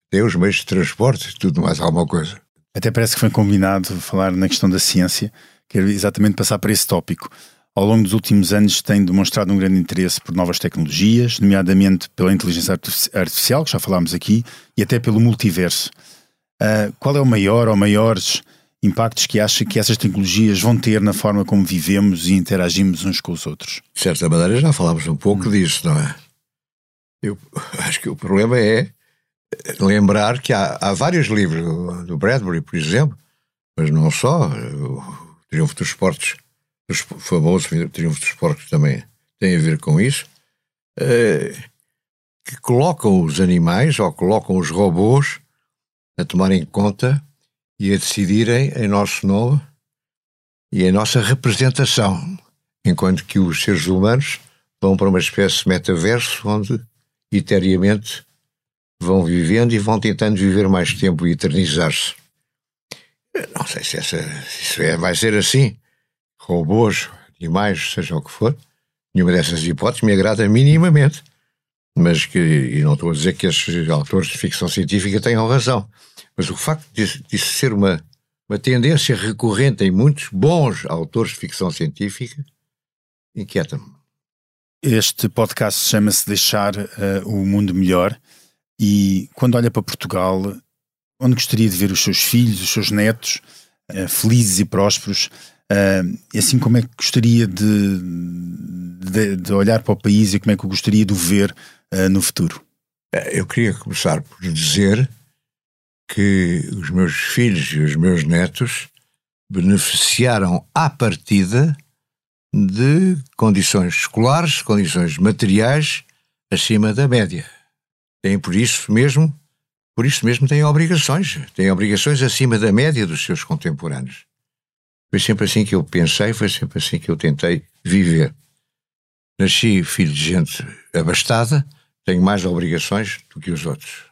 Até os meios de transporte, tudo mais alguma coisa. Até parece que foi combinado falar na questão da ciência, quero exatamente passar para esse tópico ao longo dos últimos anos tem demonstrado um grande interesse por novas tecnologias, nomeadamente pela inteligência artificial, que já falámos aqui, e até pelo multiverso. Uh, qual é o maior ou maiores impactos que acha que essas tecnologias vão ter na forma como vivemos e interagimos uns com os outros? De certa maneira já falámos um pouco hum. disso, não é? Eu acho que o problema é lembrar que há, há vários livros do Bradbury, por exemplo, mas não só, Triunfo dos Esportes os famosos triunfos dos porcos também tem a ver com isso, uh, que colocam os animais ou colocam os robôs a tomarem conta e a decidirem em nosso nome e em nossa representação, enquanto que os seres humanos vão para uma espécie de metaverso onde eternamente vão vivendo e vão tentando viver mais tempo e eternizar-se. Não sei se, essa, se isso é, vai ser assim robôs, animais, seja o que for, nenhuma dessas hipóteses me agrada minimamente. Mas que, e não estou a dizer que estes autores de ficção científica tenham razão, mas o facto de ser uma, uma tendência recorrente em muitos bons autores de ficção científica inquieta-me. Este podcast chama-se Deixar uh, o Mundo Melhor e quando olha para Portugal, onde gostaria de ver os seus filhos, os seus netos uh, felizes e prósperos, Uh, assim como é que gostaria de, de, de, olhar para o país e como é que eu gostaria de o ver uh, no futuro? Eu queria começar por dizer que os meus filhos e os meus netos beneficiaram à partida de condições escolares, condições materiais acima da média. Têm por isso mesmo, por isso mesmo têm obrigações, têm obrigações acima da média dos seus contemporâneos. Foi sempre assim que eu pensei, foi sempre assim que eu tentei viver. Nasci filho de gente abastada, tenho mais obrigações do que os outros.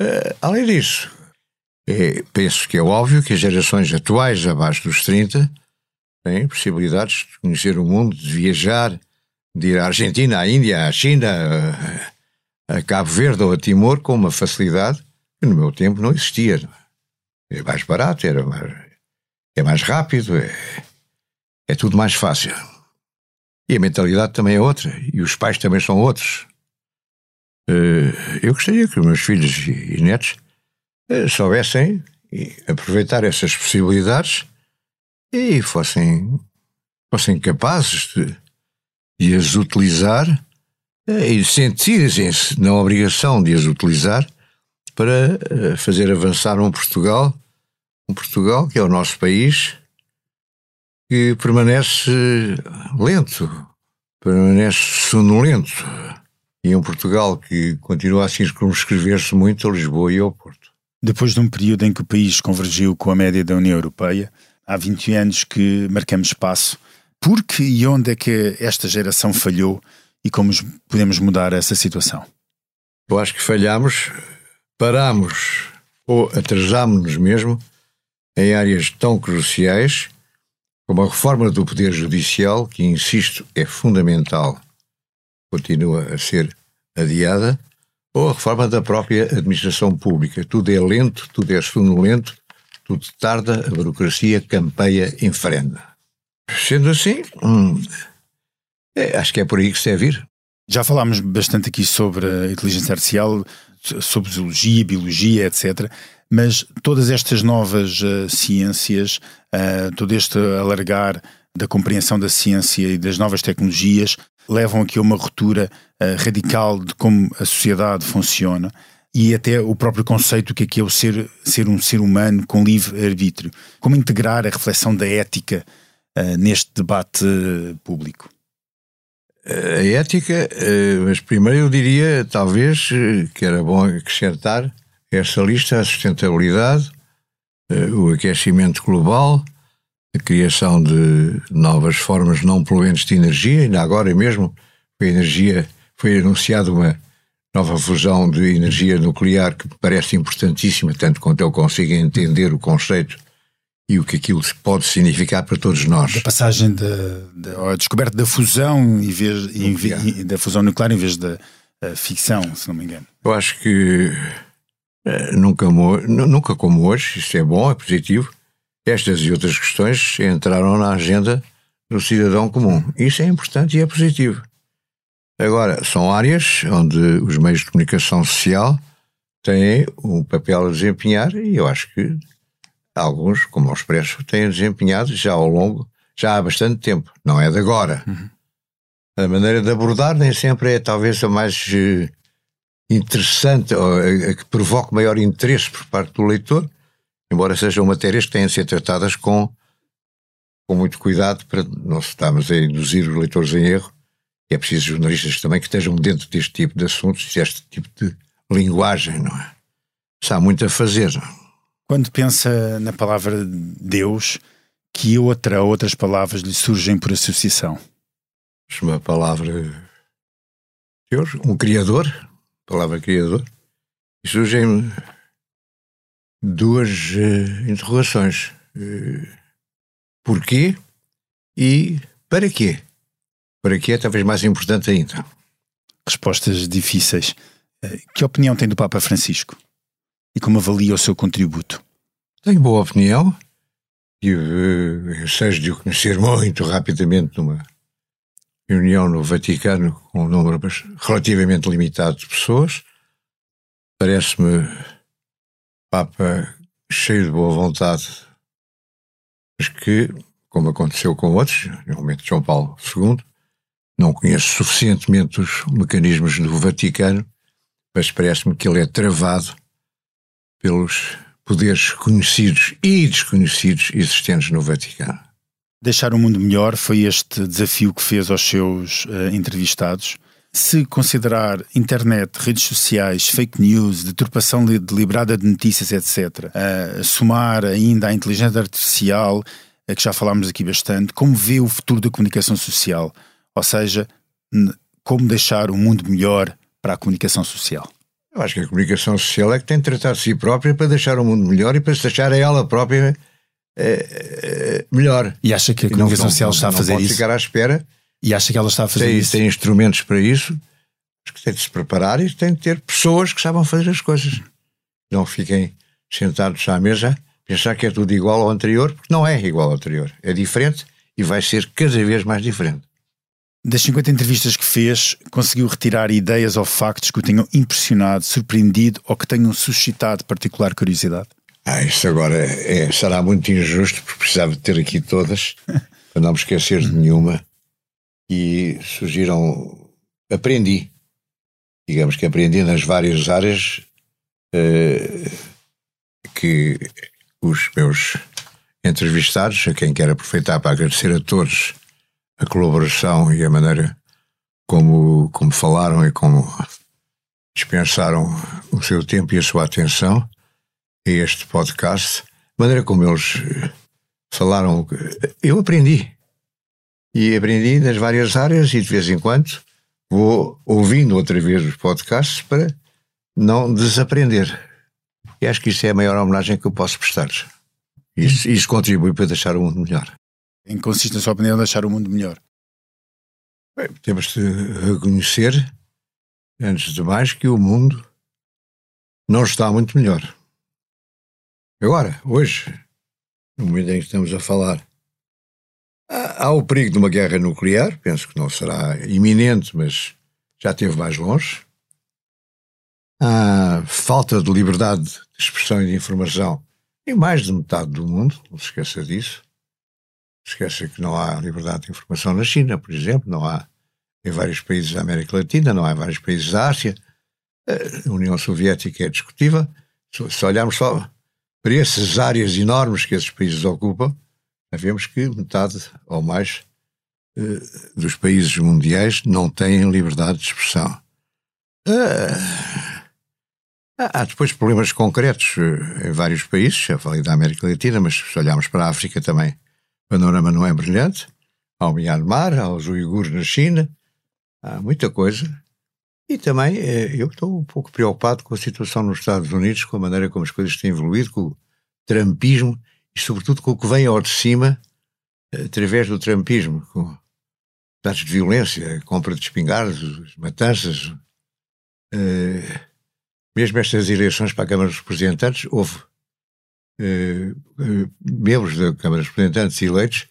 Uh, além disso, é, penso que é óbvio que as gerações atuais, abaixo dos 30, têm possibilidades de conhecer o mundo, de viajar, de ir à Argentina, à Índia, à China, a, Cabo Verde ou a Timor com uma facilidade que no meu tempo não existia. Era mais barato, era mais, é mais rápido, é, é tudo mais fácil. E a mentalidade também é outra, e os pais também são outros. Eh, eu gostaria que os meus filhos e netos eh, soubessem aproveitar essas possibilidades e fossem, fossem capazes de, de as utilizar e sentirem-se na obrigação de as utilizar para fazer avançar um Portugal um Portugal, que é o nosso país, que permanece lento, permanece sonolento. E é um Portugal que continua a circunscrever-se muito a Lisboa e ao Porto. Depois de um período em que o país convergiu com a média da União Europeia, há 20 anos que marcamos espaço. Por que e onde é que esta geração falhou e como podemos mudar essa situação? Eu acho que falhamos, paramos ou atrasámos-nos mesmo em áreas tão cruciais como a reforma do Poder Judicial, que, insisto, é fundamental, continua a ser adiada, ou a reforma da própria administração pública. Tudo é lento, tudo é sonolento, tudo tarda, a burocracia campeia em frente. Sendo assim, hum, É, acho que é por aí que se deve ir. Já falámos bastante aqui sobre a inteligência artificial, sobre zoologia, biologia, etc. Mas todas estas novas uh, ciências, uh, todo este alargar da compreensão da ciência e das novas tecnologias levam aqui a uma ruptura uh, radical de como a sociedade funciona e até o próprio conceito que é, que é o ser, ser um ser humano com livre arbítrio. Como integrar a reflexão da ética neste debate público? A ética, mas primeiro eu diria, talvez, que era bom acrescentar esta lista a sustentabilidade, o aquecimento global, a criação de novas formas não poluentes de energia, ainda agora mesmo a energia foi anunciada uma nova fusão de energia nuclear que me parece importantíssima, tanto quanto eu consigo entender o conceito e o que aquilo pode significar para todos nós. Da passagem da, descoberta da fusão em vez, em, da fusão nuclear em vez da ficção, se não me engano. Eu acho que uh, nunca, nunca como hoje, isso é bom, é positivo, estas e outras questões entraram na agenda do cidadão comum. Isso é importante e é positivo. Agora, são áreas onde os meios de comunicação social têm um papel a desempenhar e eu acho que alguns, como o Expresso, têm desempenhado já ao longo, já há bastante tempo, não é de agora. Uhum. A maneira de abordar nem sempre é talvez a mais eh, interessante, ou a que provoque maior interesse por parte do leitor, embora sejam matérias que têm de ser tratadas com, com muito cuidado para não estarmos a induzir os leitores em erro. E é preciso jornalistas também que estejam dentro deste tipo de assuntos, deste tipo de linguagem, não é? Há muito a fazer. Quando pensa na palavra Deus, que outra, outras palavras lhe surgem por associação? Uma palavra Deus, um Criador, palavra Criador, e surgem duas uh, interrogações. Uh, porquê e para quê? Para quê é talvez mais importante ainda. Respostas difíceis. Uh, que opinião tem do Papa Francisco? E como avalia o seu contributo? Tenho boa opinião. Tive ensejo de o conhecer muito rapidamente numa reunião no Vaticano com um número relativamente limitado de pessoas. Parece-me Papa cheio de boa vontade, mas que, como aconteceu com outros, realmente João Paulo II, não conheço suficientemente os mecanismos do Vaticano, mas parece-me que ele é travado pelos poderes conhecidos e desconhecidos existentes no Vaticano. Deixar o mundo melhor foi este desafio que fez aos seus uh, entrevistados se considerar internet, redes sociais, fake news, deturpação deliberada de notícias, etc., somar ainda a inteligência artificial, a que já falámos aqui bastante, como vê o futuro da comunicação social? Ou seja, como deixar o mundo melhor para a comunicação social? Eu acho que a comunicação social é que tem de tratar de si própria para deixar o mundo melhor e para se deixar a ela própria é, é, melhor. E acha que a comunicação não, social está não, a fazer não pode isso? ficar à espera e acha que ela está a fazer tem, isso? Tem instrumentos para isso, acho que tem de se preparar e tem de ter pessoas que saibam fazer as coisas. Não fiquem sentados à mesa pensar que é tudo igual ao anterior, porque não é igual ao anterior. É diferente e vai ser cada vez mais diferente. Das 50 entrevistas que fez, conseguiu retirar ideias ou factos que o tenham impressionado, surpreendido ou que tenham suscitado particular curiosidade? Ah, isso agora é, será muito injusto, porque precisava de ter aqui todas, para não me esquecer de nenhuma e surgiram. Aprendi. Digamos que aprendi nas várias áreas uh, que os meus entrevistados, a quem quero aproveitar para agradecer a todos a colaboração e a maneira como, como falaram e como dispensaram o seu tempo e a sua atenção a este podcast, a maneira como eles falaram, eu aprendi e aprendi nas várias áreas e de vez em quando vou ouvindo outra vez os podcasts para não desaprender. E acho que isso é a maior homenagem que eu posso prestar-lhes. Isso, isso contribui para deixar o mundo melhor. Em que consiste a sua opinião deixar o mundo melhor? Bem, temos de reconhecer, antes de mais, que o mundo não está muito melhor. Agora, hoje, no momento em que estamos a falar, há o perigo de uma guerra nuclear, penso que não será iminente, mas já esteve mais longe. Há falta de liberdade de expressão e de informação em mais de metade do mundo, não se esqueça disso. Esqueça que não há liberdade de informação na China, por exemplo, não há em vários países da América Latina, não há em vários países da Ásia. A União Soviética é discutível. Se olharmos só para essas áreas enormes que esses países ocupam, vemos que metade ou mais eh, dos países mundiais não têm liberdade de expressão. Ah, há depois problemas concretos eh, em vários países, já falei da América Latina, mas se olharmos para a África também, o panorama não é brilhante. Há o Myanmar, há os uigures na China, há muita coisa. E também eh, eu estou um pouco preocupado com a situação nos Estados Unidos, com a maneira como as coisas têm evoluído, com o trampismo e, sobretudo, com o que vem ao de cima através do trampismo, com atos de violência, compra de espingardas, matanças. Uh, mesmo estas eleições para a Câmara dos Representantes, houve membros da Câmara dos Representantes eleitos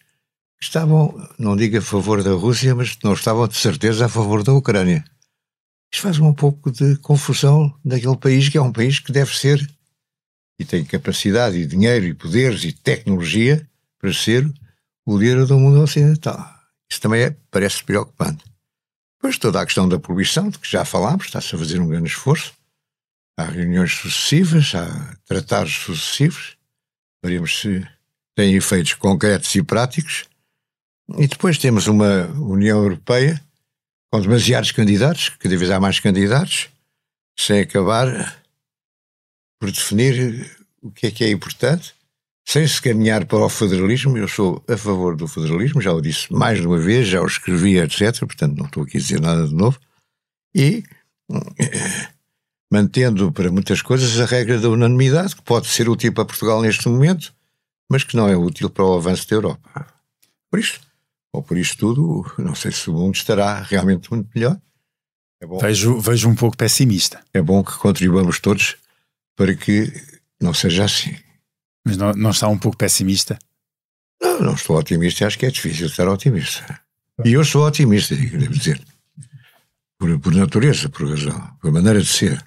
que estavam, não digo a favor da Rússia, mas não estavam de certeza a favor da Ucrânia. Isto faz um pouco de confusão naquele país que é um país que deve ser e tem capacidade e dinheiro e poderes e tecnologia para ser o líder do mundo ocidental. Isso também é, parece preocupante. Depois toda a questão da poluição, de que já falámos, está-se a fazer um grande esforço. Há reuniões sucessivas, há tratados sucessivos. Veremos se têm efeitos concretos e práticos. E depois temos uma União Europeia com demasiados candidatos, cada vez há mais candidatos, sem acabar por definir o que é que é importante sem se caminhar para o federalismo, eu sou a favor do federalismo, já o disse mais de uma vez, já o escrevi, etc. Portanto, não estou aqui a dizer nada de novo. E eh, mantendo para muitas coisas a regra da unanimidade, que pode ser útil para Portugal neste momento, mas que não é útil para o avanço da Europa. Por isso, ou por isto tudo, não sei se o mundo estará realmente muito melhor. É vejo, vejo um pouco pessimista. É bom que contribuamos todos para que não seja assim. Mas não, não está um pouco pessimista? Não, não estou otimista. Acho que é difícil estar otimista. E eu sou otimista, devo dizer. Por, por natureza, por razão, por maneira de ser.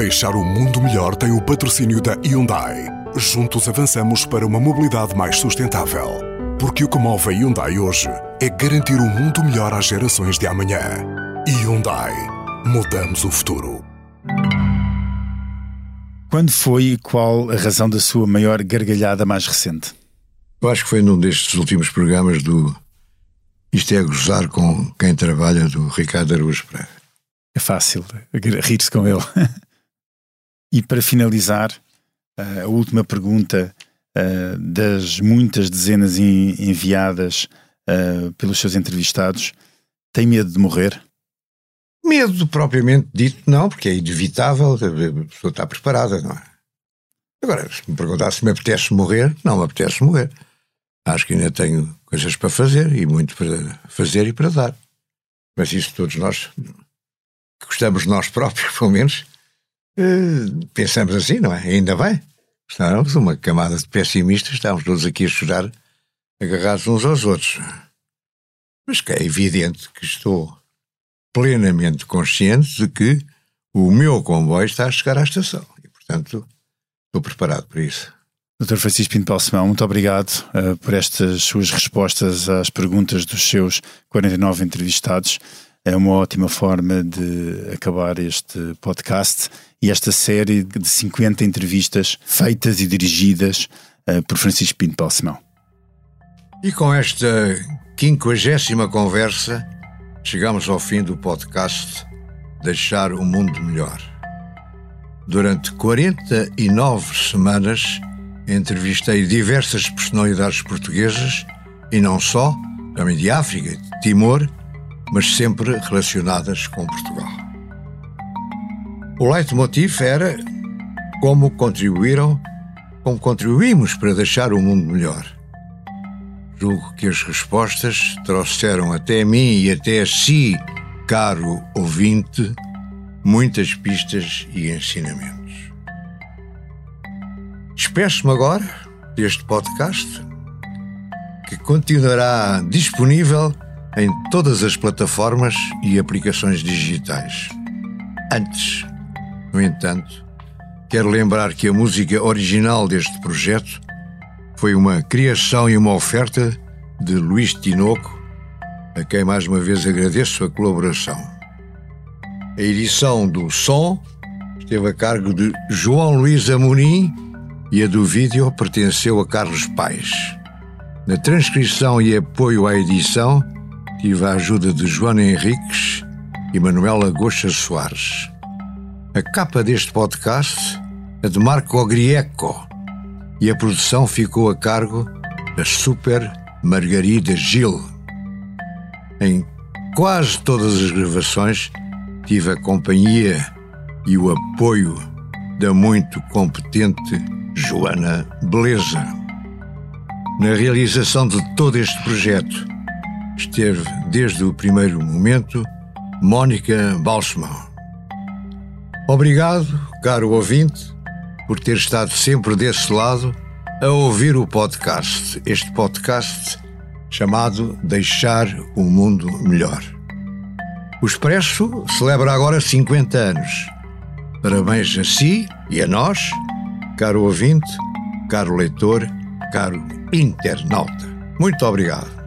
Deixar o mundo melhor tem o patrocínio da Hyundai. Juntos avançamos para uma mobilidade mais sustentável. Porque o que move a Hyundai hoje é garantir um mundo melhor às gerações de amanhã. Hyundai. Mudamos o futuro. Quando foi e qual a razão da sua maior gargalhada mais recente? Eu acho que foi num destes últimos programas do Isto é gozar com quem trabalha do Ricardo Araújo Pereira. É fácil rir-se com ele. e para finalizar, a última pergunta das muitas dezenas enviadas pelos seus entrevistados: tem medo de morrer? Medo propriamente dito, não, porque é inevitável, a pessoa está preparada, não é? Agora, se me perguntar se me apetece morrer, não me apetece morrer. Acho que ainda tenho coisas para fazer e muito para fazer e para dar. Mas isso todos nós, que gostamos de nós próprios, pelo menos, eh, pensamos assim, não é? Ainda bem. Estávamos uma camada de pessimistas, estávamos todos aqui a chorar, agarrados uns aos outros. Mas que é evidente que estou plenamente consciente de que o meu comboio está a chegar à estação e, portanto, estou preparado para isso. Dr. Francisco Pinto Balsemão, muito obrigado uh, por estas suas respostas às perguntas dos seus 49 entrevistados. É uma ótima forma de acabar este podcast e esta série de 50 entrevistas feitas e dirigidas uh, por Francisco Pinto Balsemão. E com esta quinquagésima conversa, Chegamos ao fim do podcast Deixar o Mundo Melhor. Durante 49 semanas entrevistei diversas personalidades portuguesas e não só, também de África, de Timor, mas sempre relacionadas com Portugal. O leitmotiv era como contribuíram, como contribuímos para deixar o mundo melhor. Julgo que as respostas trouxeram até mim e até a si, caro ouvinte, muitas pistas e ensinamentos. Despeço-me agora, deste podcast, que continuará disponível em todas as plataformas e aplicações digitais. Antes, no entanto, quero lembrar que a música original deste projeto foi uma criação e uma oferta de Luís Tinoco, a quem mais uma vez agradeço a colaboração. A edição do som esteve a cargo de João Luís Amorim e a do vídeo pertenceu a Carlos Paes. Na transcrição e apoio à edição, tive a ajuda de Joana Henriques e Manuela Goxa Soares. A capa deste podcast é de MarcoOgrieco e a produção ficou a cargo da Super Margarida Gil. Em quase todas as gravações tive a companhia e o apoio da muito competente Joana Beleza. Na realização de todo este projeto esteve desde o primeiro momento Mónica Balsemão. Obrigado, caro ouvinte, por ter estado sempre desse lado a ouvir o podcast, este podcast chamado Deixar o Mundo Melhor. O Expresso celebra agora 50 anos. Parabéns a si e a nós, caro ouvinte, caro leitor, caro internauta. Muito obrigado.